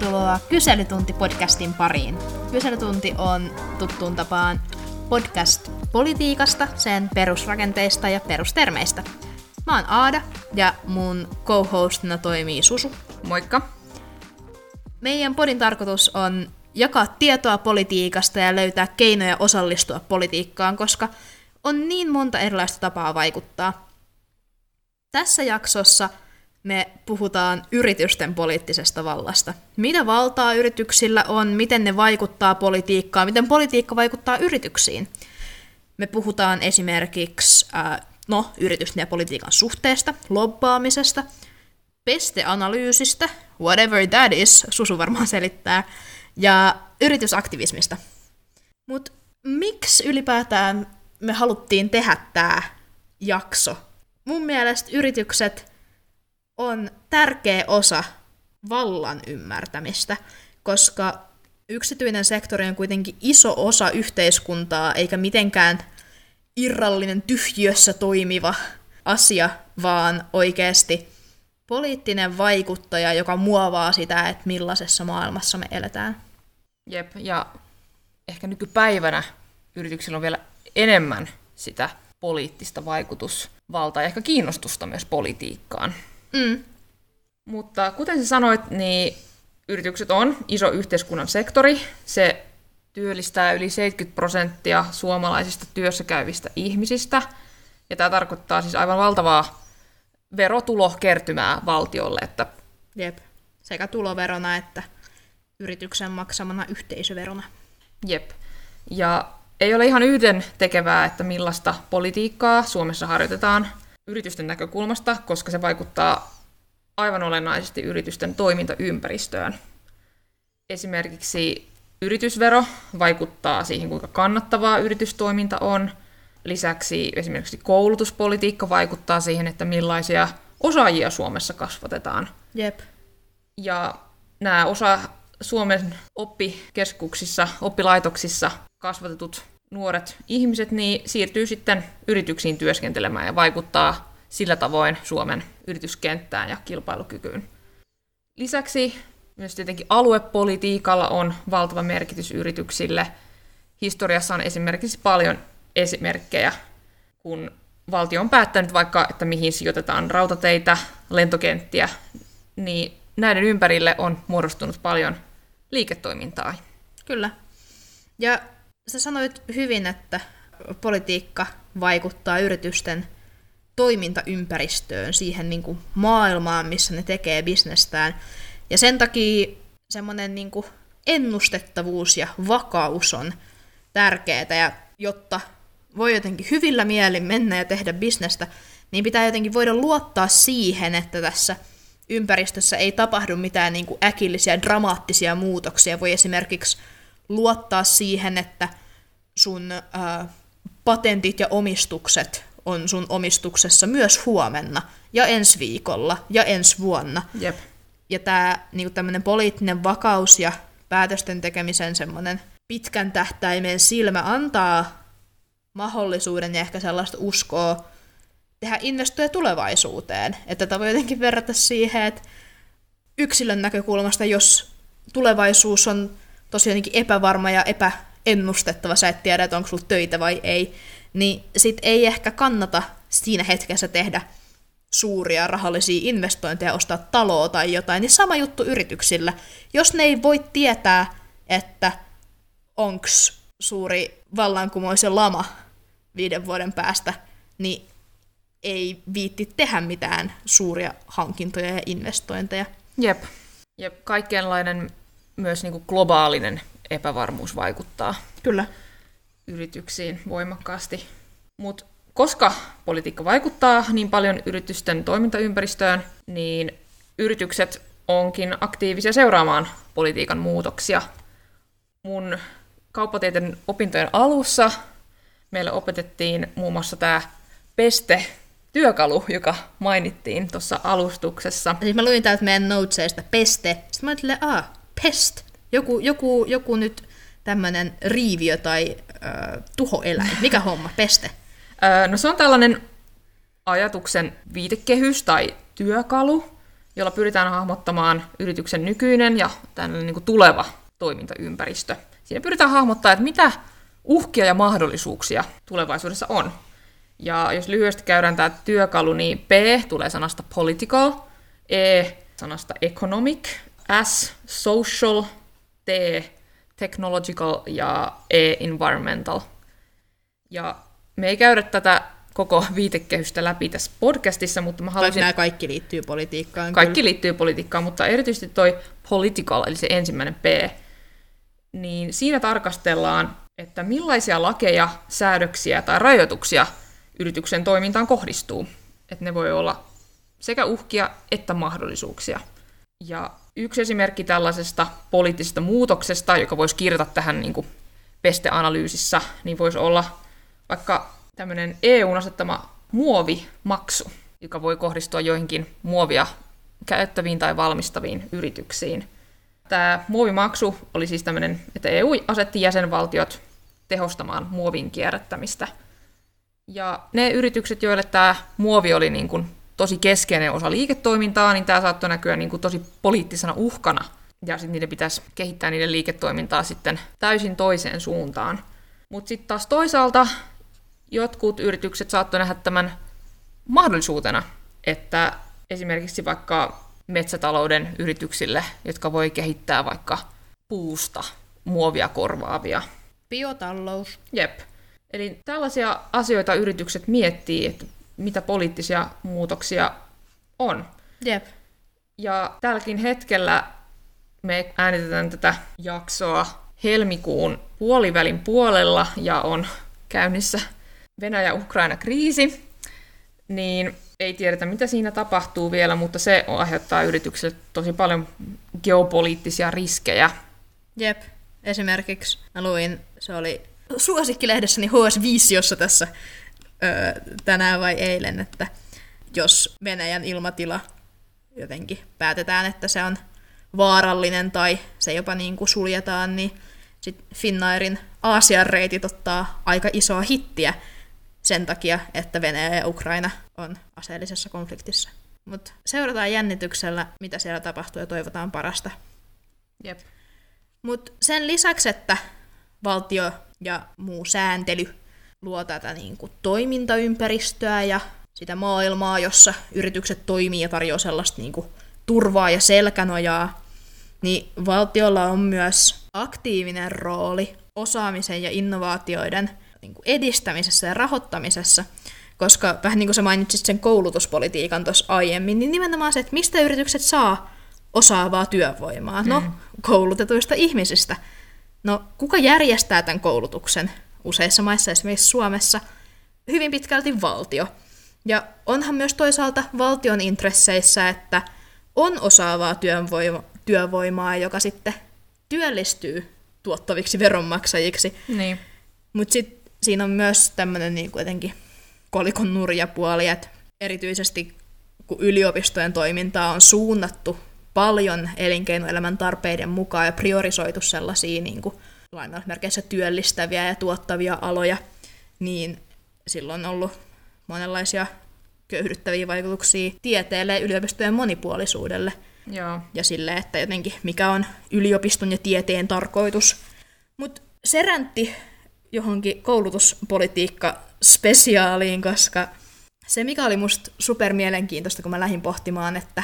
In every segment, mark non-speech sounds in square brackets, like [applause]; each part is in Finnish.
tervetuloa Kyselytunti-podcastin pariin. Kyselytunti on tuttuun tapaan podcast politiikasta, sen perusrakenteista ja perustermeistä. Mä oon Aada ja mun co-hostina toimii Susu. Moikka! Meidän podin tarkoitus on jakaa tietoa politiikasta ja löytää keinoja osallistua politiikkaan, koska on niin monta erilaista tapaa vaikuttaa. Tässä jaksossa – me puhutaan yritysten poliittisesta vallasta. Mitä valtaa yrityksillä on, miten ne vaikuttaa politiikkaan, miten politiikka vaikuttaa yrityksiin. Me puhutaan esimerkiksi äh, no, yritysten ja politiikan suhteesta, lobbaamisesta, pesteanalyysistä, whatever that is, Susu varmaan selittää, ja yritysaktivismista. Mutta miksi ylipäätään me haluttiin tehdä tämä jakso? Mun mielestä yritykset on tärkeä osa vallan ymmärtämistä, koska yksityinen sektori on kuitenkin iso osa yhteiskuntaa, eikä mitenkään irrallinen tyhjössä toimiva asia, vaan oikeasti poliittinen vaikuttaja, joka muovaa sitä, että millaisessa maailmassa me eletään. Jep, ja ehkä nykypäivänä yrityksillä on vielä enemmän sitä poliittista vaikutusvaltaa ja ehkä kiinnostusta myös politiikkaan. Mm. Mutta kuten sä sanoit, niin yritykset on iso yhteiskunnan sektori. Se työllistää yli 70 prosenttia suomalaisista työssä käyvistä ihmisistä. Ja tämä tarkoittaa siis aivan valtavaa verotulokertymää valtiolle. Että... Jep, sekä tuloverona että yrityksen maksamana yhteisöverona. Jep. Ja ei ole ihan yhden tekevää, että millaista politiikkaa Suomessa harjoitetaan yritysten näkökulmasta, koska se vaikuttaa aivan olennaisesti yritysten toimintaympäristöön. Esimerkiksi yritysvero vaikuttaa siihen, kuinka kannattavaa yritystoiminta on. Lisäksi esimerkiksi koulutuspolitiikka vaikuttaa siihen, että millaisia osaajia Suomessa kasvatetaan. Jep. Ja nämä osa Suomen oppikeskuksissa, oppilaitoksissa kasvatetut nuoret ihmiset niin siirtyy sitten yrityksiin työskentelemään ja vaikuttaa sillä tavoin Suomen yrityskenttään ja kilpailukykyyn. Lisäksi myös tietenkin aluepolitiikalla on valtava merkitys yrityksille. Historiassa on esimerkiksi paljon esimerkkejä, kun valtio on päättänyt vaikka, että mihin sijoitetaan rautateitä, lentokenttiä, niin näiden ympärille on muodostunut paljon liiketoimintaa. Kyllä. Ja sä sanoit hyvin, että politiikka vaikuttaa yritysten toimintaympäristöön, siihen niin kuin maailmaan, missä ne tekee bisnestään. Ja sen takia semmoinen niin kuin ennustettavuus ja vakaus on tärkeää, ja jotta voi jotenkin hyvillä mielin mennä ja tehdä bisnestä, niin pitää jotenkin voida luottaa siihen, että tässä ympäristössä ei tapahdu mitään niin kuin äkillisiä, dramaattisia muutoksia. Voi esimerkiksi luottaa siihen, että sun ää, patentit ja omistukset on sun omistuksessa myös huomenna ja ensi viikolla ja ensi vuonna. Jep. Ja tämä niinku tämmöinen poliittinen vakaus ja päätösten tekemisen semmoinen pitkän tähtäimen silmä antaa mahdollisuuden ja ehkä sellaista uskoa tehdä investoja tulevaisuuteen. Että tätä voi jotenkin verrata siihen, että yksilön näkökulmasta, jos tulevaisuus on tosi jotenkin epävarma ja epäennustettava, sä et tiedä, että onko sulla töitä vai ei, niin sit ei ehkä kannata siinä hetkessä tehdä suuria rahallisia investointeja, ostaa taloa tai jotain, niin sama juttu yrityksillä. Jos ne ei voi tietää, että onks suuri vallankumoisen lama viiden vuoden päästä, niin ei viitti tehdä mitään suuria hankintoja ja investointeja. Jep. Jep. Kaikenlainen myös niin kuin globaalinen epävarmuus vaikuttaa. Kyllä yrityksiin voimakkaasti. Mutta koska politiikka vaikuttaa niin paljon yritysten toimintaympäristöön, niin yritykset onkin aktiivisia seuraamaan politiikan muutoksia. Mun kauppatieteen opintojen alussa meille opetettiin muun muassa tämä peste työkalu, joka mainittiin tuossa alustuksessa. Siis mä luin täältä meidän notesista peste. Sitten mä ajattelin, a pest. Joku, joku, joku nyt tämmöinen riiviö tai äh, tuhoeläin? Mikä homma? Peste? no se on tällainen ajatuksen viitekehys tai työkalu, jolla pyritään hahmottamaan yrityksen nykyinen ja tällainen niin kuin tuleva toimintaympäristö. Siinä pyritään hahmottamaan, että mitä uhkia ja mahdollisuuksia tulevaisuudessa on. Ja jos lyhyesti käydään tämä työkalu, niin P tulee sanasta political, E sanasta economic, S social, T technological ja E environmental. Ja me ei käydä tätä koko viitekehystä läpi tässä podcastissa, mutta mä haluaisin... nämä kaikki liittyy politiikkaan. Kaikki kyllä. liittyy politiikkaan, mutta erityisesti toi political, eli se ensimmäinen P, niin siinä tarkastellaan, että millaisia lakeja, säädöksiä tai rajoituksia yrityksen toimintaan kohdistuu. Että ne voi olla sekä uhkia että mahdollisuuksia. Ja yksi esimerkki tällaisesta poliittisesta muutoksesta, joka voisi kirjata tähän niin kuin pesteanalyysissä, niin voisi olla vaikka tämmöinen EUn asettama muovimaksu, joka voi kohdistua joihinkin muovia käyttäviin tai valmistaviin yrityksiin. Tämä muovimaksu oli siis tämmöinen, että EU asetti jäsenvaltiot tehostamaan muovin kierrättämistä. Ja ne yritykset, joille tämä muovi oli niin kuin tosi keskeinen osa liiketoimintaa, niin tämä saattoi näkyä niin kuin tosi poliittisena uhkana. Ja sitten niiden pitäisi kehittää niiden liiketoimintaa sitten täysin toiseen suuntaan. Mutta sitten taas toisaalta jotkut yritykset saattoi nähdä tämän mahdollisuutena, että esimerkiksi vaikka metsätalouden yrityksille, jotka voi kehittää vaikka puusta muovia korvaavia. Biotalous. Jep. Eli tällaisia asioita yritykset miettii, että mitä poliittisia muutoksia on. Jep. Ja tälläkin hetkellä me äänitetään tätä jaksoa helmikuun puolivälin puolella ja on käynnissä Venäjä-Ukraina-kriisi, niin ei tiedetä, mitä siinä tapahtuu vielä, mutta se aiheuttaa yrityksille tosi paljon geopoliittisia riskejä. Jep. Esimerkiksi mä luin, se oli suosikkilehdessäni HS5, tässä öö, tänään vai eilen, että jos Venäjän ilmatila jotenkin päätetään, että se on vaarallinen tai se jopa niin kuin suljetaan, niin sit Finnairin Aasian reitit ottaa aika isoa hittiä sen takia, että Venäjä ja Ukraina on aseellisessa konfliktissa. Mutta seurataan jännityksellä, mitä siellä tapahtuu ja toivotaan parasta. Jep. Mutta sen lisäksi, että valtio ja muu sääntely luo tätä niin kuin, toimintaympäristöä ja sitä maailmaa, jossa yritykset toimii ja tarjoaa sellaista niin kuin, turvaa ja selkänojaa, niin valtiolla on myös aktiivinen rooli osaamisen ja innovaatioiden niin kuin edistämisessä ja rahoittamisessa, koska vähän niin kuin sä mainitsit sen koulutuspolitiikan tuossa aiemmin, niin nimenomaan se, että mistä yritykset saa osaavaa työvoimaa. No, mm. koulutetuista ihmisistä. No, kuka järjestää tämän koulutuksen? Useissa maissa, esimerkiksi Suomessa, hyvin pitkälti valtio. Ja onhan myös toisaalta valtion intresseissä, että on osaavaa työvoima, työvoimaa, joka sitten työllistyy tuottaviksi veronmaksajiksi. Niin. Mutta sitten siinä on myös tämmöinen niin kuitenkin kolikon nurjapuoli, että erityisesti kun yliopistojen toimintaa on suunnattu paljon elinkeinoelämän tarpeiden mukaan ja priorisoitu sellaisia niin kuin, lainausmerkeissä työllistäviä ja tuottavia aloja, niin silloin on ollut monenlaisia köyhdyttäviä vaikutuksia tieteelle ja yliopistojen monipuolisuudelle. Joo. Ja sille, että jotenkin mikä on yliopiston ja tieteen tarkoitus. Mutta se räntti johonkin koulutuspolitiikka spesiaaliin, koska se mikä oli musta super mielenkiintoista, kun mä lähdin pohtimaan, että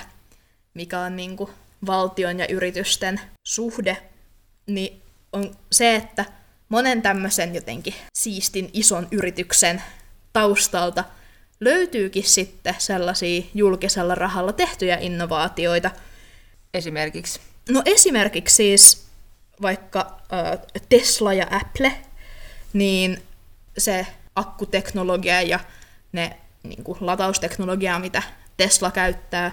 mikä on niinku valtion ja yritysten suhde, niin on se, että monen tämmöisen jotenkin siistin ison yrityksen taustalta löytyykin sitten sellaisia julkisella rahalla tehtyjä innovaatioita. Esimerkiksi? No esimerkiksi siis vaikka äh, Tesla ja Apple, niin se akkuteknologia ja ne niin kuin latausteknologia, mitä Tesla käyttää,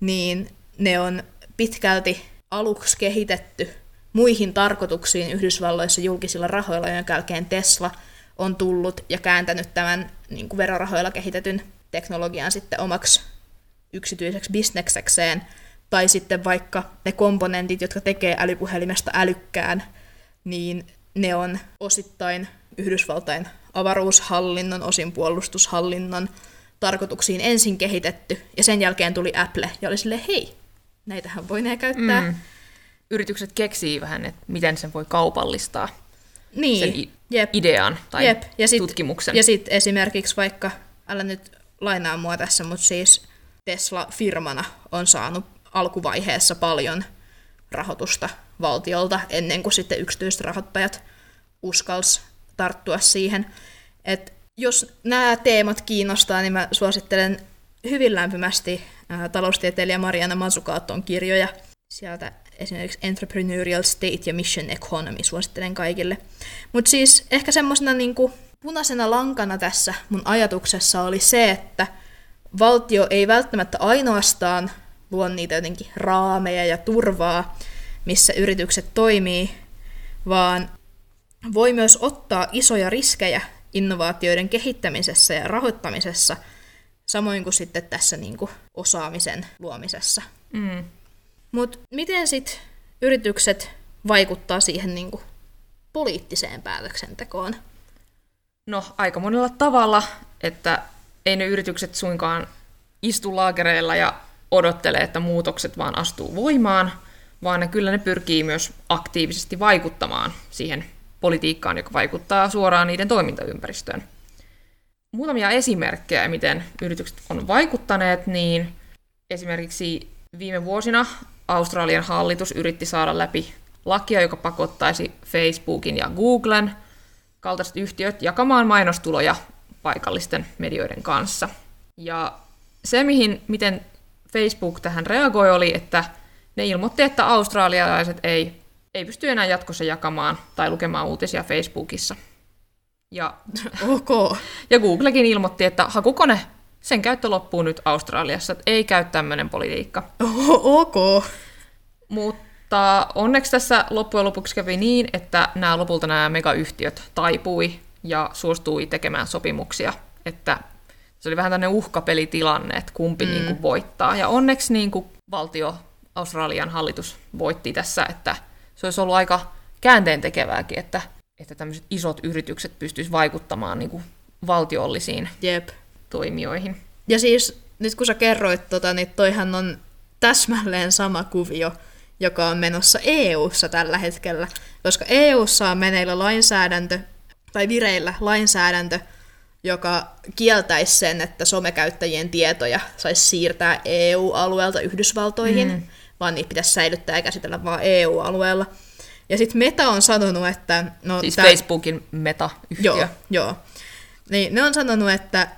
niin ne on pitkälti aluksi kehitetty muihin tarkoituksiin Yhdysvalloissa julkisilla rahoilla, jonka jälkeen Tesla on tullut ja kääntänyt tämän niin kuin verorahoilla kehitetyn teknologian sitten omaksi yksityiseksi bisneksekseen, tai sitten vaikka ne komponentit, jotka tekee älypuhelimesta älykkään, niin ne on osittain Yhdysvaltain avaruushallinnon, osin puolustushallinnon tarkoituksiin ensin kehitetty, ja sen jälkeen tuli Apple, ja oli silleen, hei, näitähän voi ne käyttää. Mm. Yritykset keksii vähän, että miten sen voi kaupallistaa, Niin, sen jep. idean tai Jep. Ja sit, tutkimuksen. Ja sitten esimerkiksi vaikka, älä nyt lainaa mua tässä, mutta siis Tesla firmana on saanut alkuvaiheessa paljon rahoitusta valtiolta ennen kuin sitten yksityiset rahoittajat uskals tarttua siihen. Et jos nämä teemat kiinnostaa, niin mä suosittelen hyvin lämpimästi taloustieteilijä Mariana Mazzucaton kirjoja. Sieltä esimerkiksi Entrepreneurial State ja Mission Economy suosittelen kaikille. Mutta siis ehkä semmoisena niinku punaisena lankana tässä mun ajatuksessa oli se, että valtio ei välttämättä ainoastaan luo niitä jotenkin raameja ja turvaa, missä yritykset toimii, vaan voi myös ottaa isoja riskejä innovaatioiden kehittämisessä ja rahoittamisessa, samoin kuin sitten tässä niin kuin osaamisen luomisessa. Mm. Mutta miten sitten yritykset vaikuttaa siihen niin kuin poliittiseen päätöksentekoon? No, aika monella tavalla, että ei ne yritykset suinkaan istu laakereilla ja odottele, että muutokset vaan astuu voimaan, vaan ne kyllä ne pyrkii myös aktiivisesti vaikuttamaan siihen politiikkaan, joka vaikuttaa suoraan niiden toimintaympäristöön. Muutamia esimerkkejä, miten yritykset on vaikuttaneet, niin esimerkiksi viime vuosina Australian hallitus yritti saada läpi lakia, joka pakottaisi Facebookin ja Googlen kaltaiset yhtiöt jakamaan mainostuloja paikallisten medioiden kanssa. Ja se, mihin, miten Facebook tähän reagoi, oli, että ne ilmoitti, että australialaiset ei, ei pysty enää jatkossa jakamaan tai lukemaan uutisia Facebookissa. Ja, [laughs] Ok. ja Googlekin ilmoitti, että hakukone, sen käyttö loppuu nyt Australiassa, ei käy tämmöinen politiikka. ok. Mutta onneksi tässä loppujen lopuksi kävi niin, että nämä lopulta nämä megayhtiöt taipui ja suostui tekemään sopimuksia, että se oli vähän tämmöinen uhkapelitilanne, että kumpi mm. niin kuin voittaa. Ja onneksi niin kuin valtio, Australian hallitus voitti tässä, että se olisi ollut aika käänteen tekevääkin, että, että tämmöiset isot yritykset pystyisivät vaikuttamaan niin kuin valtiollisiin Jep. Toimijoihin. Ja siis nyt kun sä kerroit tota, niin toihan on täsmälleen sama kuvio, joka on menossa EU-ssa tällä hetkellä, koska EU-ssa on meneillä lainsäädäntö, tai vireillä lainsäädäntö, joka kieltäisi sen, että somekäyttäjien tietoja saisi siirtää EU-alueelta Yhdysvaltoihin, mm. vaan niitä pitäisi säilyttää ja käsitellä vain EU-alueella. Ja sitten Meta on sanonut, että... No, Siis tää- Facebookin meta-yhtiö. Joo, joo. Niin, ne on sanonut, että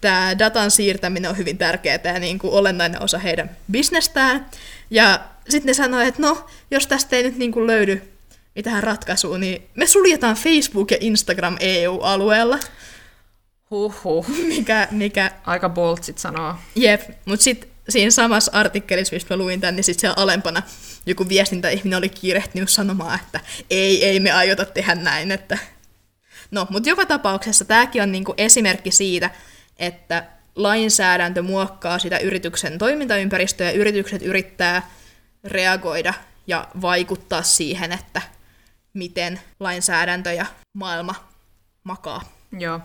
tämä datan siirtäminen on hyvin tärkeää ja niin kuin olennainen osa heidän bisnestään. Ja sitten ne sanoo, että no, jos tästä ei nyt niin kuin löydy mitään ratkaisua, niin me suljetaan Facebook ja Instagram EU-alueella, Huhhuh. mikä, mikä Aika boltsit sanoo. Jep, mutta sitten siinä samassa artikkelissa, mistä mä luin tämän, niin sitten siellä alempana joku viestintäihminen oli kiirehtinyt sanomaan, että ei, ei me aiota tehdä näin. Että... No, mutta joka tapauksessa tämäkin on niinku esimerkki siitä, että lainsäädäntö muokkaa sitä yrityksen toimintaympäristöä ja yritykset yrittää reagoida ja vaikuttaa siihen, että miten lainsäädäntö ja maailma makaa. Joo.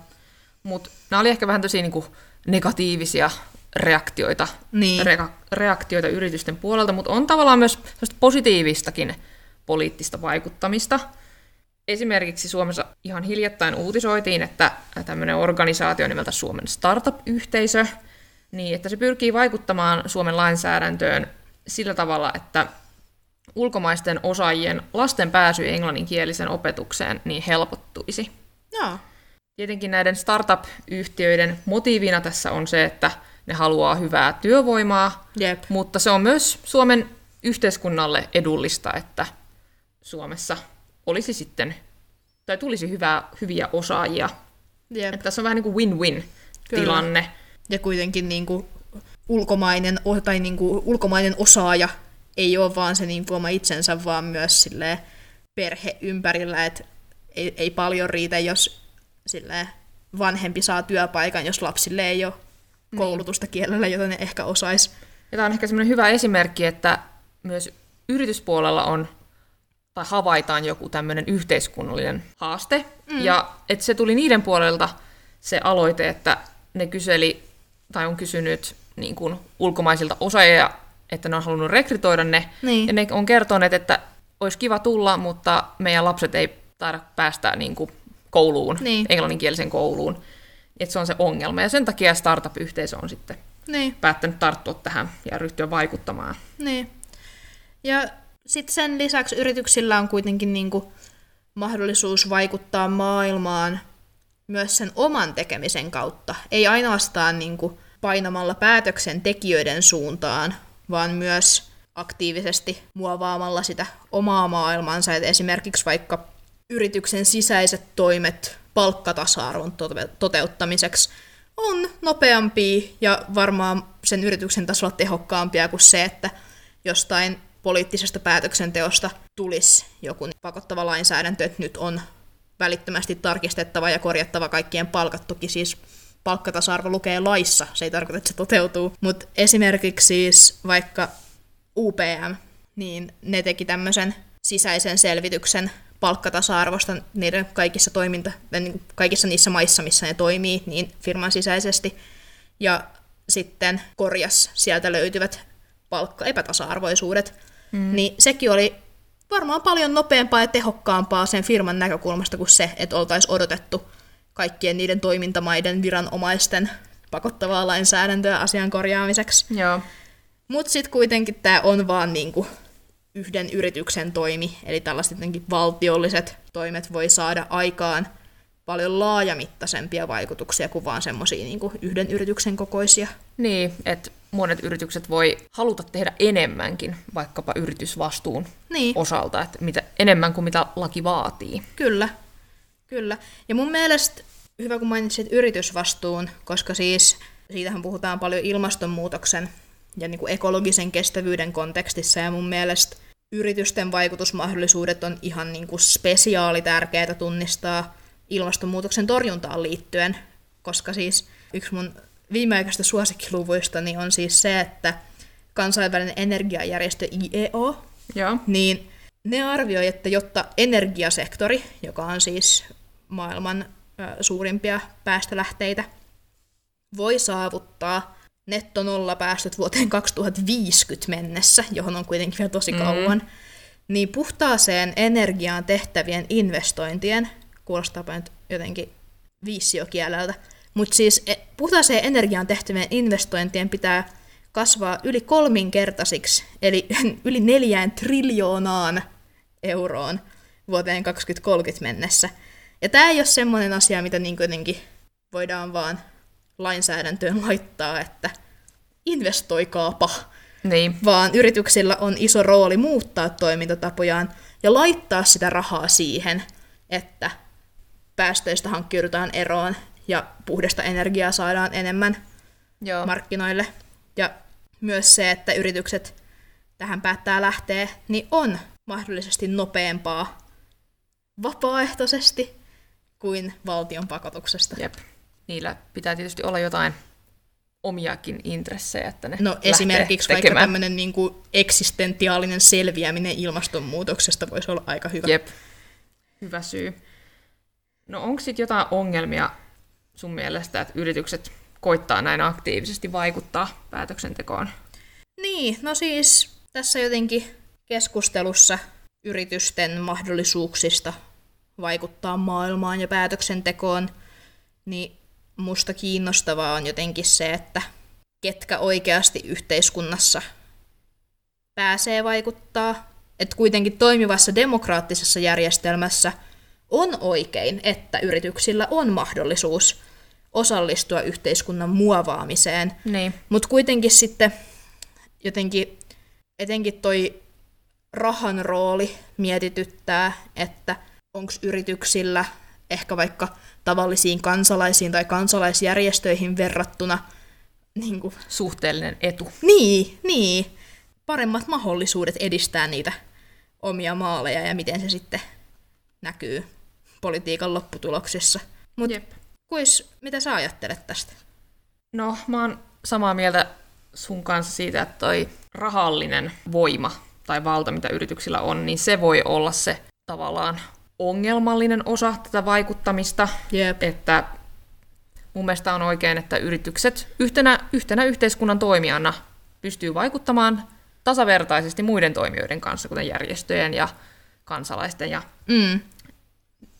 Mutta nämä oli ehkä vähän tosi niinku negatiivisia reaktioita, Niin. rea- reaktioita yritysten puolelta, mutta on tavallaan myös positiivistakin poliittista vaikuttamista. Esimerkiksi Suomessa ihan hiljattain uutisoitiin, että tämmöinen organisaatio nimeltä Suomen Startup-yhteisö, niin että se pyrkii vaikuttamaan Suomen lainsäädäntöön sillä tavalla, että ulkomaisten osaajien lasten pääsy englanninkielisen opetukseen niin helpottuisi. Joo. Tietenkin näiden startup-yhtiöiden motiivina tässä on se, että ne haluaa hyvää työvoimaa, Jep. mutta se on myös Suomen yhteiskunnalle edullista, että Suomessa olisi sitten, tai tulisi hyvää, hyviä osaajia. Jep. Että tässä on vähän niin kuin win-win Kyllä. tilanne. ja kuitenkin niin kuin ulkomainen, tai niin kuin ulkomainen osaaja ei ole vaan se niin kuin oma itsensä, vaan myös silleen perhe ympärillä, että ei, ei paljon riitä, jos silleen vanhempi saa työpaikan, jos lapsille ei ole koulutusta kielellä, jota ne ehkä osais. Ja tämä on ehkä semmoinen hyvä esimerkki, että myös yrityspuolella on tai havaitaan joku tämmöinen yhteiskunnallinen haaste. Mm. Ja että se tuli niiden puolelta se aloite, että ne kyseli tai on kysynyt niin kuin ulkomaisilta osaajia, että ne on halunnut rekrytoida ne, Niin. ja ne on kertoneet, että olisi kiva tulla, mutta meidän lapset ei taida päästä niin kuin, kouluun, Niin. englanninkielisen kouluun. Että se on se ongelma, ja sen takia startup-yhteisö on sitten Niin. päättänyt tarttua tähän ja ryhtyä vaikuttamaan. Niin. Ja sitten sen lisäksi yrityksillä on kuitenkin niinku mahdollisuus vaikuttaa maailmaan myös sen oman tekemisen kautta. Ei ainoastaan niinku painamalla päätöksentekijöiden suuntaan, vaan myös aktiivisesti muovaamalla sitä omaa maailmansa. Et esimerkiksi vaikka yrityksen sisäiset toimet palkkatasa-arvon tote- toteuttamiseksi on nopeampia ja varmaan sen yrityksen tasolla tehokkaampia kuin se, että jostain poliittisesta päätöksenteosta tulisi joku pakottava lainsäädäntö, että nyt on välittömästi tarkistettava ja korjattava kaikkien palkat. Toki siis palkkatasa-arvo lukee laissa, se ei tarkoita, että se toteutuu. Mutta esimerkiksi siis vaikka UPM, niin ne teki tämmöisen sisäisen selvityksen palkkatasa-arvosta niiden kaikissa toiminta, niin kuin kaikissa niissä maissa, missä ne toimii, niin firman sisäisesti. Ja sitten korjas sieltä löytyvät palkkaepätasa-arvoisuudet. Mm. Niin sekin oli varmaan paljon nopeampaa ja tehokkaampaa sen firman näkökulmasta kuin se, että oltaisiin odotettu kaikkien niiden toimintamaiden viranomaisten pakottavaa lainsäädäntöä asian korjaamiseksi. Joo. Mutta sitten kuitenkin tämä on vaan niinku yhden yrityksen toimi, eli tällaiset valtiolliset toimet voi saada aikaan paljon laajamittaisempia vaikutuksia kuin vaan semmoisia niinku yhden yrityksen kokoisia. Niin, että monet yritykset voi haluta tehdä enemmänkin vaikkapa yritysvastuun Niin. osalta, että mitä, enemmän kuin mitä laki vaatii. Kyllä, kyllä. Ja mun mielestä hyvä, kun mainitsit yritysvastuun, koska siis siitähän puhutaan paljon ilmastonmuutoksen ja niin kuin ekologisen kestävyyden kontekstissa, ja mun mielestä yritysten vaikutusmahdollisuudet on ihan niin kuin spesiaali tärkeää tunnistaa ilmastonmuutoksen torjuntaan liittyen, koska siis yksi mun viimeaikaisista suosikkiluvuistani on siis se, että kansainvälinen energiajärjestö IEO, Joo. niin ne arvioi, että jotta energiasektori, joka on siis maailman suurimpia päästölähteitä, voi saavuttaa netto nolla päästöt vuoteen 2050 mennessä, johon on kuitenkin vielä tosi kauan, mm. niin puhtaaseen energiaan tehtävien investointien, kuulostaapa nyt jotenkin viisiokieleltä, mutta siis e- puhtaaseen energiaan tehtävien investointien pitää kasvaa yli kolminkertaisiksi, eli [laughs] yli neljään triljoonaan euroon vuoteen 2030 mennessä. Ja tämä ei ole semmoinen asia, mitä niin jotenkin voidaan vaan lainsäädäntöön laittaa, että investoikaapa, Niin. vaan yrityksillä on iso rooli muuttaa toimintatapojaan ja laittaa sitä rahaa siihen, että päästöistä hankkiudutaan eroon ja puhdasta energiaa saadaan enemmän Joo. markkinoille. Ja myös se, että yritykset tähän päättää lähteä, niin on mahdollisesti nopeampaa vapaaehtoisesti kuin valtion pakotuksesta. Jep. Niillä pitää tietysti olla jotain omiakin intressejä, että ne No esimerkiksi vaikka tekemään. tämmöinen niin kuin eksistentiaalinen selviäminen ilmastonmuutoksesta voisi olla aika hyvä. Jep. Hyvä syy. No onko sitten jotain ongelmia sun mielestä, että yritykset koittaa näin aktiivisesti vaikuttaa päätöksentekoon? Niin, no siis tässä jotenkin keskustelussa yritysten mahdollisuuksista vaikuttaa maailmaan ja päätöksentekoon, niin musta kiinnostavaa on jotenkin se, että ketkä oikeasti yhteiskunnassa pääsee vaikuttaa. Että kuitenkin toimivassa demokraattisessa järjestelmässä on oikein, että yrityksillä on mahdollisuus osallistua yhteiskunnan muovaamiseen. Niin. Mutta kuitenkin sitten jotenkin etenkin toi rahan rooli mietityttää, että onko yrityksillä ehkä vaikka tavallisiin kansalaisiin tai kansalaisjärjestöihin verrattuna niin, kuin, Suhteellinen etu. niin, niin, paremmat mahdollisuudet edistää niitä omia maaleja ja miten se sitten näkyy politiikan lopputuloksissa. Mutta Jep. Kuis, mitä sä ajattelet tästä? No, mä oon samaa mieltä sun kanssa siitä, että toi rahallinen voima tai valta, mitä yrityksillä on, niin se voi olla se tavallaan ongelmallinen osa tätä vaikuttamista. Jep. Että mun mielestä on oikein, että yritykset yhtenä, yhtenä yhteiskunnan toimijana pystyy vaikuttamaan tasavertaisesti muiden toimijoiden kanssa, kuten järjestöjen ja kansalaisten, ja, Mm.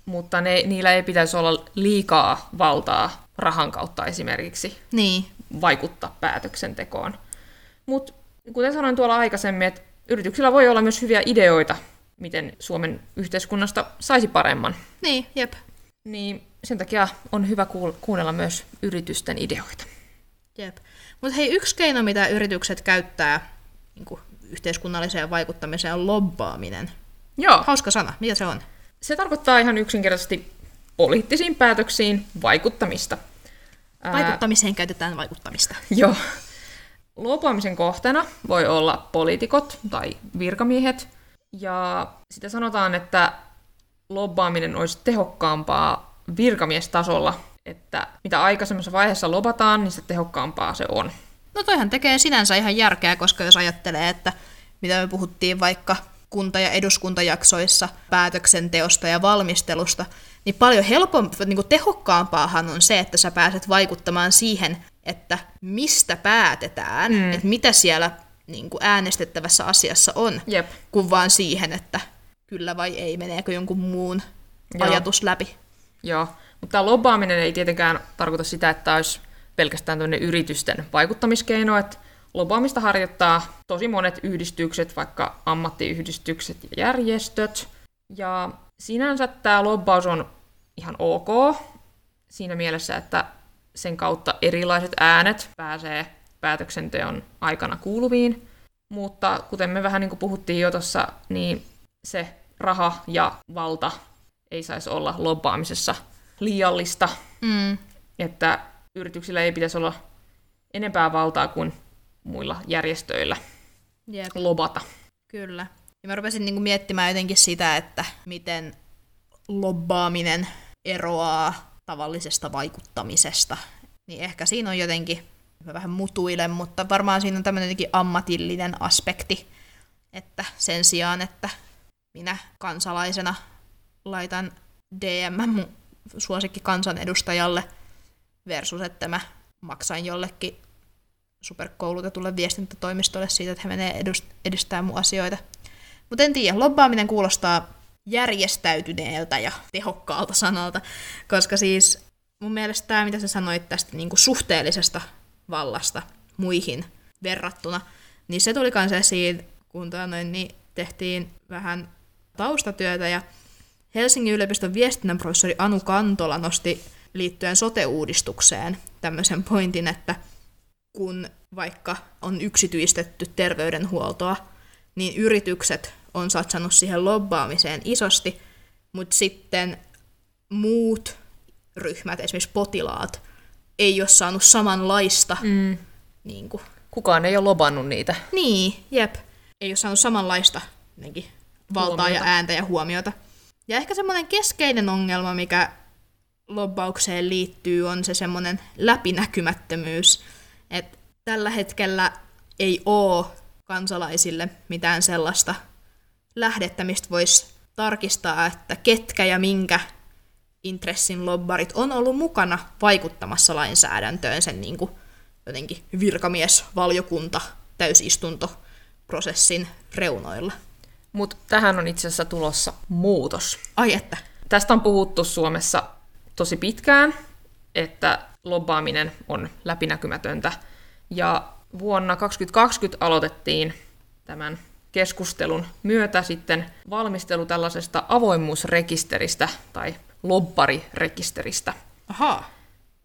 Mutta ne, niillä ei pitäisi olla liikaa valtaa rahan kautta esimerkiksi Niin, vaikuttaa päätöksentekoon. Mutta kuten sanoin tuolla aikaisemmin, että yrityksillä voi olla myös hyviä ideoita, miten Suomen yhteiskunnasta saisi paremman. niin, jep. Niin sen takia on hyvä kuul- kuunnella myös yritysten ideoita. Jep. Mutta hei, yksi keino, mitä yritykset käyttää niin kuin yhteiskunnalliseen vaikuttamiseen, on lobbaaminen. Joo, Hauska sana, mitä se on? Se tarkoittaa ihan yksinkertaisesti poliittisiin päätöksiin vaikuttamista. Ää, Vaikuttamiseen käytetään vaikuttamista. [laughs] Joo. Luopuamisen kohteena voi olla poliitikot tai virkamiehet, ja sitä sanotaan, että lobbaaminen olisi tehokkaampaa virkamiestasolla, että mitä aikaisemmassa vaiheessa lobataan, niin sitä tehokkaampaa se on. No toihan tekee sinänsä ihan järkeä, koska jos ajattelee, että mitä me puhuttiin vaikka kunta- ja eduskuntajaksoissa päätöksenteosta ja valmistelusta, niin paljon helpompi, niin tehokkaampaahan on se, että sä pääset vaikuttamaan siihen, että mistä päätetään, mm. että mitä siellä niin kuin äänestettävässä asiassa on, Jep. kuin vaan siihen, että kyllä vai ei, meneekö jonkun muun Joo. ajatus läpi. Joo, mutta tämä lobbaaminen ei tietenkään tarkoita sitä, että olisi pelkästään yritysten vaikuttamiskeino, että lobbaamista harjoittaa tosi monet yhdistykset, vaikka ammattiyhdistykset ja järjestöt. Ja sinänsä tämä lobbaus on ihan ok siinä mielessä, että sen kautta erilaiset äänet pääsee päätöksenteon aikana kuuluviin. Mutta kuten me vähän niin kuin puhuttiin jo tuossa, niin se raha ja valta ei saisi olla lobbaamisessa liiallista, Mm. että yrityksillä ei pitäisi olla enempää valtaa kuin muilla järjestöillä Jep. lobata. Kyllä. Ja mä rupesin niinku miettimään jotenkin sitä, että miten lobbaaminen eroaa tavallisesta vaikuttamisesta. Niin ehkä siinä on jotenkin, mä vähän mutuilen, mutta varmaan siinä on tämmöinen jotenkin ammatillinen aspekti, että sen sijaan, että minä kansalaisena laitan DM mun suosikki kansanedustajalle versus, että mä maksan jollekin superkoulutetulle viestintätoimistolle siitä, että he menee edust- edistää mun asioita. Mutta en tiedä, lobbaaminen kuulostaa järjestäytyneeltä ja tehokkaalta sanalta, koska siis mun mielestä tämä, mitä sä sanoit tästä niin kuin suhteellisesta vallasta muihin verrattuna, niin se tuli kanssa esiin, kun tota noin, niin tehtiin vähän taustatyötä ja Helsingin yliopiston viestinnän professori Anu Kantola nosti liittyen sote-uudistukseen tämmöisen pointin, että kun vaikka on yksityistetty terveydenhuoltoa, niin yritykset on satsannut siihen lobbaamiseen isosti, mutta sitten muut ryhmät, esimerkiksi potilaat, ei ole saanut samanlaista Mm. niin, kuin, Kukaan ei ole lobannut niitä. niin, jep, ei ole saanut samanlaista jotenkin, valtaa Huomiota. ja ääntä ja huomiota. Ja ehkä semmoinen keskeinen ongelma, mikä lobbaukseen liittyy, on se semmoinen läpinäkymättömyys. Että tällä hetkellä ei ole kansalaisille mitään sellaista lähdettä, mistä voisi tarkistaa, että ketkä ja minkä intressin lobbarit on ollut mukana vaikuttamassa lainsäädäntöön sen niin kuin jotenkin virkamies, valiokunta, täysistuntoprosessin reunoilla. Mutta tähän on itse asiassa tulossa muutos. Ai että, Tästä on puhuttu Suomessa tosi pitkään, että lobbaaminen on läpinäkymätöntä. Ja vuonna 2020 aloitettiin tämän keskustelun myötä sitten valmistelu tällaisesta avoimuusrekisteristä tai lobbarirekisteristä. ahaa,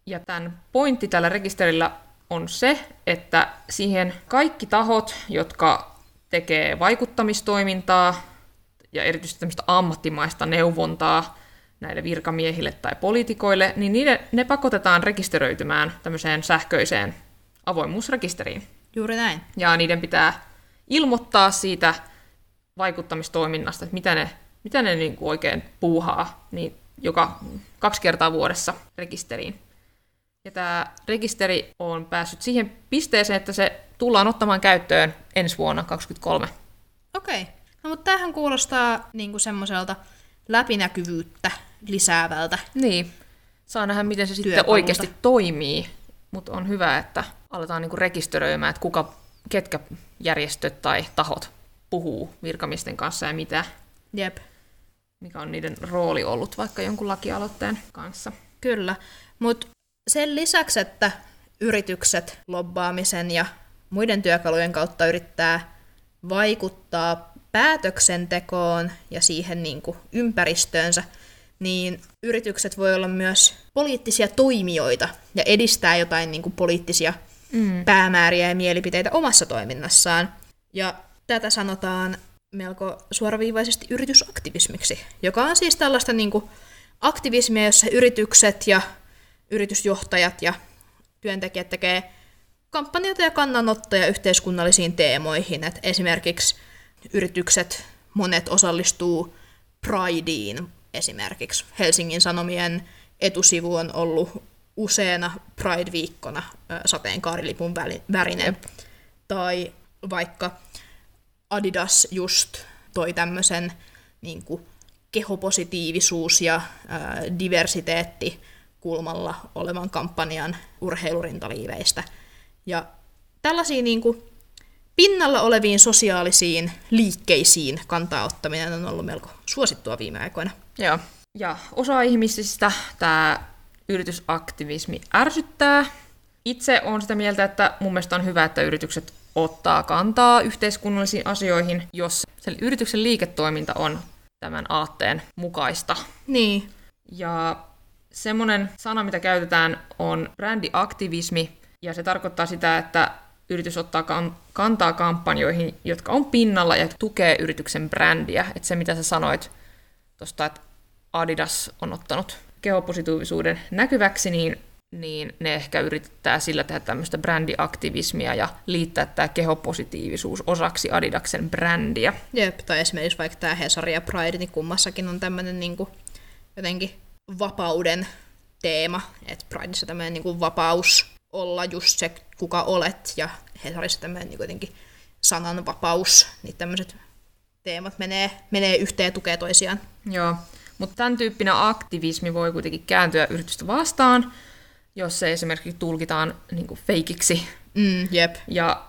Ja tämän pointti tällä rekisterillä on se, että siihen kaikki tahot, jotka tekee vaikuttamistoimintaa ja erityisesti tämmöistä ammattimaista neuvontaa näille virkamiehille tai poliitikoille, niin niille, ne pakotetaan rekisteröitymään tämmöiseen sähköiseen avoimuusrekisteriin. juuri näin. Ja niiden pitää ilmoittaa siitä vaikuttamistoiminnasta, että mitä ne, mitä ne niin kuin oikein puuhaa, niin joka kaksi kertaa vuodessa rekisteriin. Ja tämä rekisteri on päässyt siihen pisteeseen, että se tullaan ottamaan käyttöön ensi vuonna 2023. Okei. No mutta tämähän kuulostaa niinku semmoiselta läpinäkyvyyttä lisäävältä. Niin, saa nähdä, miten se sitten Työkalulta. oikeasti toimii, mutta on hyvä, että aletaan niinku rekisteröimään, että kuka ketkä järjestöt tai tahot puhuu virkamisten kanssa ja mitä, Jep, mikä on niiden rooli ollut vaikka jonkun lakialoitteen kanssa. kyllä. Mutta sen lisäksi, että yritykset lobbaamisen ja muiden työkalujen kautta yrittää vaikuttaa päätöksentekoon ja siihen niin kuin ympäristöönsä, niin yritykset voi olla myös poliittisia toimijoita ja edistää jotain niin kuin poliittisia mm. päämääriä ja mielipiteitä omassa toiminnassaan. Ja tätä sanotaan melko suoraviivaisesti yritysaktivismiksi, joka on siis tällaista niin kuin aktivismia, jossa yritykset ja yritysjohtajat ja työntekijät tekee kampanjoita ja kannanottoja yhteiskunnallisiin teemoihin. Et esimerkiksi yritykset, monet osallistuu Prideen esimerkiksi. Helsingin Sanomien etusivu on ollut useana Pride-viikkona sateenkaarilipun värinen. Tai vaikka Adidas just toi tämmöisen niin kuin kehopositiivisuus ja ää, diversiteetti kulmalla olevan kampanjan urheilurintaliiveistä. Ja tällaisiin niin kuin, pinnalla oleviin sosiaalisiin liikkeisiin kantaa ottaminen on ollut melko suosittua viime aikoina. Joo. Ja osa ihmisistä tämä yritysaktivismi ärsyttää. Itse olen sitä mieltä, että mun mielestä on hyvä, että yritykset ottaa kantaa yhteiskunnallisiin asioihin, jos se yrityksen liiketoiminta on tämän aatteen mukaista. Niin, Ja semmoinen sana, mitä käytetään, on brändiaktivismi, ja se tarkoittaa sitä, että yritys ottaa kan- kantaa kampanjoihin, jotka on pinnalla ja tukee yrityksen brändiä. Että se, mitä sä sanoit tuosta, että Adidas on ottanut kehopositiivisuuden näkyväksi, niin, niin ne ehkä yrittää sillä tehdä tämmöistä brändiaktivismia ja liittää tämä kehopositiivisuus osaksi Adidaksen brändiä. jep. Tai esimerkiksi vaikka tämä Hesari ja Pride, niin kummassakin on tämmöinen niin kuin, jotenkin vapauden teema. Että Prideissa tämmöinen niin vapaus olla just se, kuka olet, ja Hesarissa tämmöinen niin jotenkin sananvapaus, niin tämmöiset teemat menee, menee yhteen ja tukee toisiaan. Joo, mutta tämän tyyppinen aktivismi voi kuitenkin kääntyä yritystä vastaan, jos se esimerkiksi tulkitaan niin kuin feikiksi. Mm, jep. Ja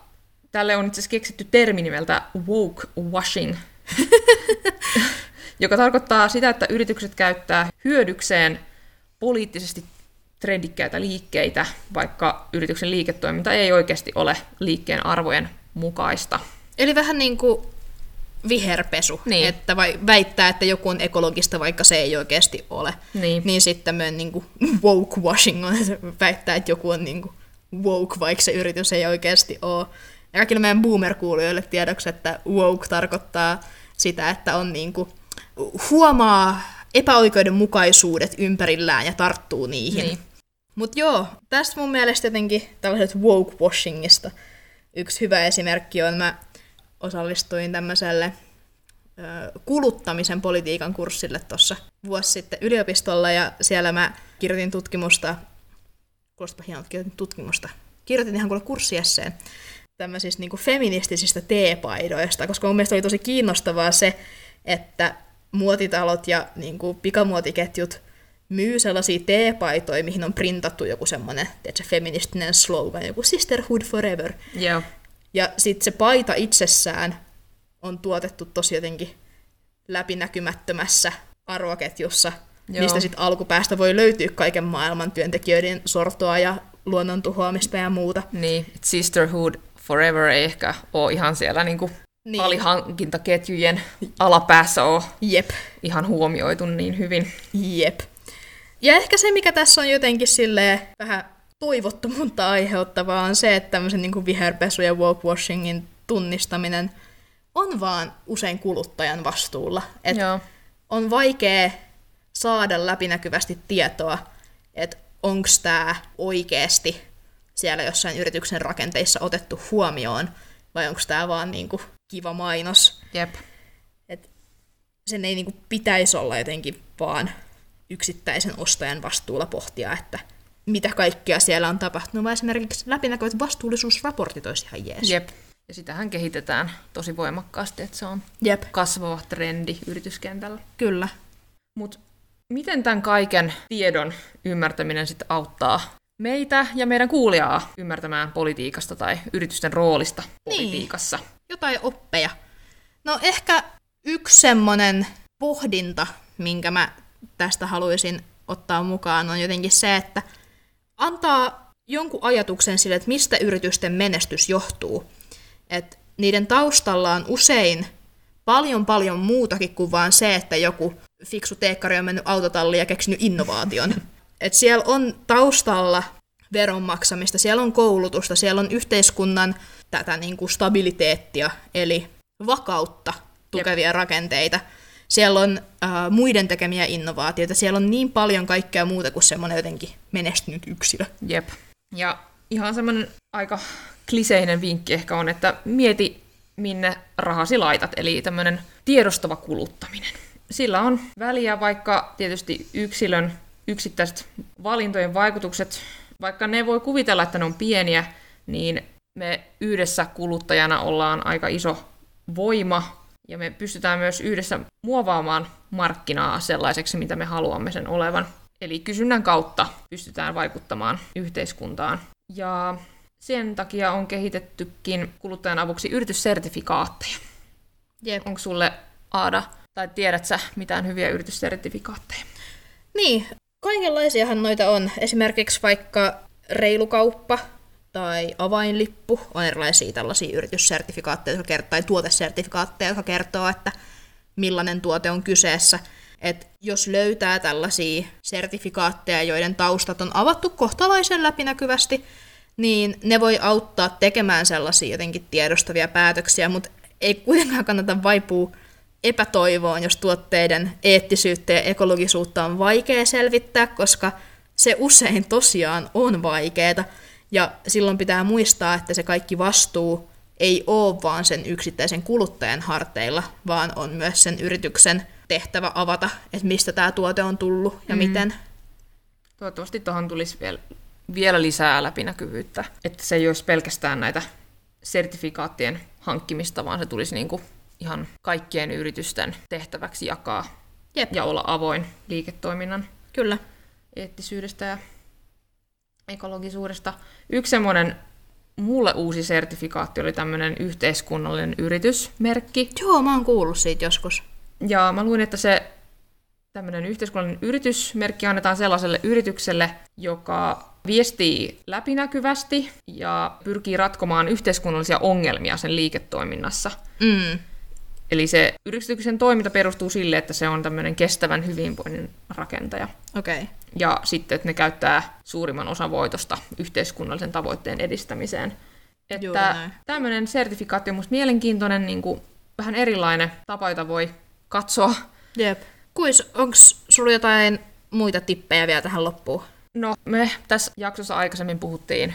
tälle on itse asiassa keksitty termi nimeltä woke washing, [laughs] joka tarkoittaa sitä, että yritykset käyttää hyödykseen poliittisesti trendikkäitä liikkeitä, vaikka yrityksen liiketoiminta ei oikeasti ole liikkeen arvojen mukaista. Eli vähän niin kuin viherpesu, Niin. että vai, väittää, että joku on ekologista, vaikka se ei oikeasti ole. Niin. Niin sitten tämmöinen niin kuin woke washing on, että väittää, että joku on niin kuin woke, vaikka se yritys ei oikeasti ole. Ja kaikille meidän boomer-kuulijoille tiedoksi, että woke tarkoittaa sitä, että on niin kuin, huomaa epäoikeudenmukaisuudet ympärillään ja tarttuu niihin. Niin. Mutta joo, tästä mun mielestä jotenkin tällaiset woke washingista yksi hyvä esimerkki on, mä osallistuin tämmöiselle kuluttamisen politiikan kurssille tuossa vuosi sitten yliopistolla ja siellä mä kirjoitin tutkimusta, kuulostapa hienolta, kirjoitin tutkimusta, kirjoitin ihan kuule kurssiesseen tämmöisistä niin feministisistä teepaidoista, koska mun mielestä oli tosi kiinnostavaa se, että muotitalot ja niin kuin pikamuotiketjut myy sellaisia teepaitoja, mihin on printattu joku semmoinen tiedätkö, feministinen slogan, joku Sisterhood Forever. Joo. Ja sitten se paita itsessään on tuotettu tosi jotenkin läpinäkymättömässä arvoketjussa, Joo. mistä sitten alkupäästä voi löytyä kaiken maailman työntekijöiden sortoa ja luonnon tuhoamista ja muuta. Niin, Sisterhood Forever ei ehkä ole ihan siellä niinku Niin. niin. alihankintaketjujen alapäässä ole Jep, ihan huomioitu niin hyvin. jep. Ja ehkä se, mikä tässä on jotenkin silleen vähän toivottomuutta aiheuttavaa, on se, että tämmöisen niin viherpesu ja wokewashingin tunnistaminen on vaan usein kuluttajan vastuulla. Et Joo. on vaikea saada läpinäkyvästi tietoa, että onko tämä oikeasti siellä jossain yrityksen rakenteissa otettu huomioon, vai onko tämä vaan niinku kiva mainos. Jep. Et sen ei niinku pitäisi olla jotenkin vaan yksittäisen ostajan vastuulla pohtia, että mitä kaikkea siellä on tapahtunut, vaan esimerkiksi läpinäkyvät vastuullisuusraportit olisi ihan jees. Jep. Ja sitähän kehitetään tosi voimakkaasti, että se on Jep, kasvava trendi yrityskentällä. kyllä. Mutta miten tämän kaiken tiedon ymmärtäminen sitten auttaa meitä ja meidän kuulijaa ymmärtämään politiikasta tai yritysten roolista politiikassa. Niin. Jotain oppeja. No ehkä yksi semmoinen pohdinta, minkä mä tästä haluaisin ottaa mukaan, on jotenkin se, että antaa jonkun ajatuksen sille, että mistä yritysten menestys johtuu. Että niiden taustalla on usein paljon paljon muutakin kuin vaan se, että joku fiksu teekkari on mennyt autotalliin ja keksinyt innovaation. [laughs] Et siellä on taustalla veronmaksamista, siellä on koulutusta, siellä on yhteiskunnan tätä niin kuin stabiliteettia, eli vakautta tukevia Jep. rakenteita. Siellä on äh, muiden tekemiä innovaatioita, siellä on niin paljon kaikkea muuta kuin semmoinen jotenkin menestynyt yksilö. Jep. Ja ihan semmoinen aika kliseinen vinkki ehkä on, että mieti minne rahasi laitat, eli tämmöinen tiedostava kuluttaminen. Sillä on väliä, vaikka tietysti yksilön yksittäiset valintojen vaikutukset, vaikka ne voi kuvitella, että ne on pieniä, niin me yhdessä kuluttajana ollaan aika iso voima, ja me pystytään myös yhdessä muovaamaan markkinaa sellaiseksi, mitä me haluamme sen olevan. Eli kysynnän kautta pystytään vaikuttamaan yhteiskuntaan. Ja sen takia on kehitettykin kuluttajan avuksi yrityssertifikaatteja. Jep. Onko sulle, Aada, tai tiedät sä mitään hyviä yrityssertifikaatteja? Niin, kaikenlaisiahan noita on. Esimerkiksi vaikka reilukauppa tai avainlippu on erilaisia tällaisia yrityssertifikaatteja jotka kertoo, tai tuotesertifikaatteja, jotka kertoo, että millainen tuote on kyseessä. Et jos löytää tällaisia sertifikaatteja, joiden taustat on avattu kohtalaisen läpinäkyvästi, niin ne voi auttaa tekemään sellaisia jotenkin tiedostavia päätöksiä, mutta ei kuitenkaan kannata vaipua epätoivoon, jos tuotteiden eettisyyttä ja ekologisuutta on vaikea selvittää, koska se usein tosiaan on vaikeaa. Ja silloin pitää muistaa, että se kaikki vastuu ei ole vaan sen yksittäisen kuluttajan harteilla, vaan on myös sen yrityksen tehtävä avata, että mistä tämä tuote on tullut ja mm. miten. Toivottavasti tuohon tulisi vielä vielä lisää läpinäkyvyyttä. Että se ei olisi pelkästään näitä sertifikaattien hankkimista, vaan se tulisi niin kuin ihan kaikkien yritysten tehtäväksi jakaa Jep. ja olla avoin liiketoiminnan Kyllä. eettisyydestä ja ekologisuudesta. Yksi semmoinen mulle uusi sertifikaatti oli tämmöinen yhteiskunnallinen yritysmerkki. Joo, mä oon kuullut siitä joskus. Ja mä luin, että se tämmöinen yhteiskunnallinen yritysmerkki annetaan sellaiselle yritykselle, joka viestii läpinäkyvästi ja pyrkii ratkomaan yhteiskunnallisia ongelmia sen liiketoiminnassa. Mm. Eli se yrityksen toiminta perustuu sille, että se on tämmöinen kestävän hyvinvoinnin rakentaja. Okay. Ja sitten, että ne käyttää suurimman osan voitosta yhteiskunnallisen tavoitteen edistämiseen. Että tämmöinen sertifikaatti on musta mielenkiintoinen, niin kuin vähän erilainen tapa, jota voi katsoa. Jep. Kuis, onko sulla jotain muita tippejä vielä tähän loppuun? No, me tässä jaksossa aikaisemmin puhuttiin,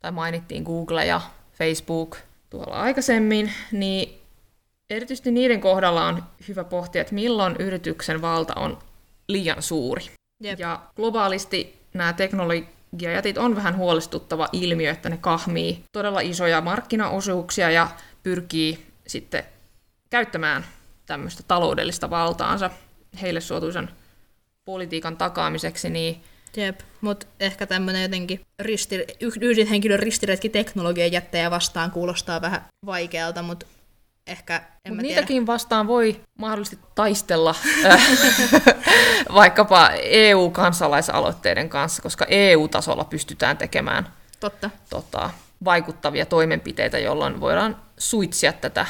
tai mainittiin Google ja Facebook tuolla aikaisemmin, niin erityisesti niiden kohdalla on hyvä pohtia, että milloin yrityksen valta on liian suuri. Jep. Ja globaalisti nämä teknologiajätit on vähän huolestuttava ilmiö, että ne kahmii todella isoja markkinaosuuksia ja pyrkii sitten käyttämään tämmöistä taloudellista valtaansa heille suotuisen politiikan takaamiseksi, niin Jep, mutta ehkä tämmöinen jotenkin risti, yhden henkilön ristiretki teknologian jättäjä vastaan kuulostaa vähän vaikealta, mutta ehkä en Mut niitäkin tiedä. vastaan voi mahdollisesti taistella [laughs] [laughs] vaikkapa EU-kansalaisaloitteiden kanssa, koska EU-tasolla pystytään tekemään Totta. Tota, vaikuttavia toimenpiteitä, jolloin voidaan suitsia tätä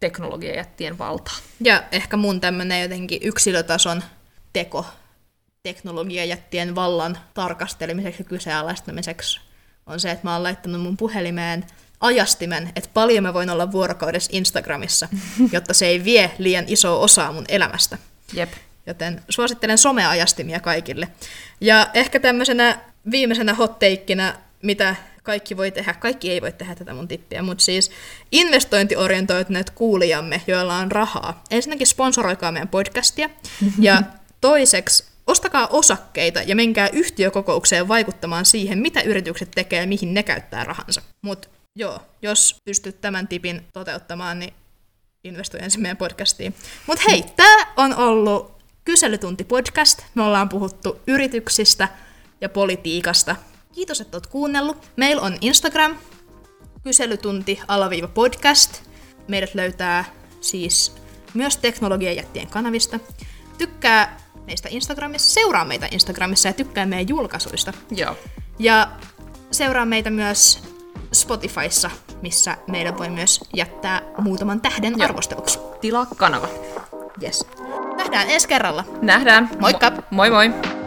teknologiajättien valtaa. Ja ehkä mun tämmöinen jotenkin yksilötason teko teknologiajättien vallan tarkastelemiseksi ja kyseenalaistamiseksi on se, että mä oon laittanut mun puhelimeen ajastimen, että paljon mä voin olla vuorokaudessa Instagramissa, [laughs] jotta se ei vie liian isoa osaa mun elämästä. Jep. Joten suosittelen someajastimia kaikille. Ja ehkä tämmöisenä viimeisenä hotteikkinä, mitä kaikki voi tehdä, kaikki ei voi tehdä tätä mun tippiä, mutta siis investointiorientoituneet kuulijamme, joilla on rahaa. Ensinnäkin sponsoroikaa meidän podcastia, ja [laughs] toiseksi Ostakaa osakkeita ja menkää yhtiökokoukseen vaikuttamaan siihen, mitä yritykset tekee ja mihin ne käyttää rahansa. Mutta joo, jos pystyt tämän tipin toteuttamaan, niin investoi ensin meidän podcastiin. Mutta hei, tämä on ollut Kyselytunti podcast. Me ollaan puhuttu yrityksistä ja politiikasta. Kiitos, että oot kuunnellut. Meillä on Instagram, kyselytunti alaviiva podcast. Meidät löytää siis myös teknologiajättien kanavista. Tykkää meistä Instagramissa, seuraa meitä Instagramissa ja tykkää meidän julkaisuista. Joo. Ja seuraa meitä myös Spotifyssa, missä meidän voi myös jättää muutaman tähden Joo. arvosteluksi. Tilaa kanava. Yes. Nähdään ensi kerralla. Nähdään. Moikka! Moi moi!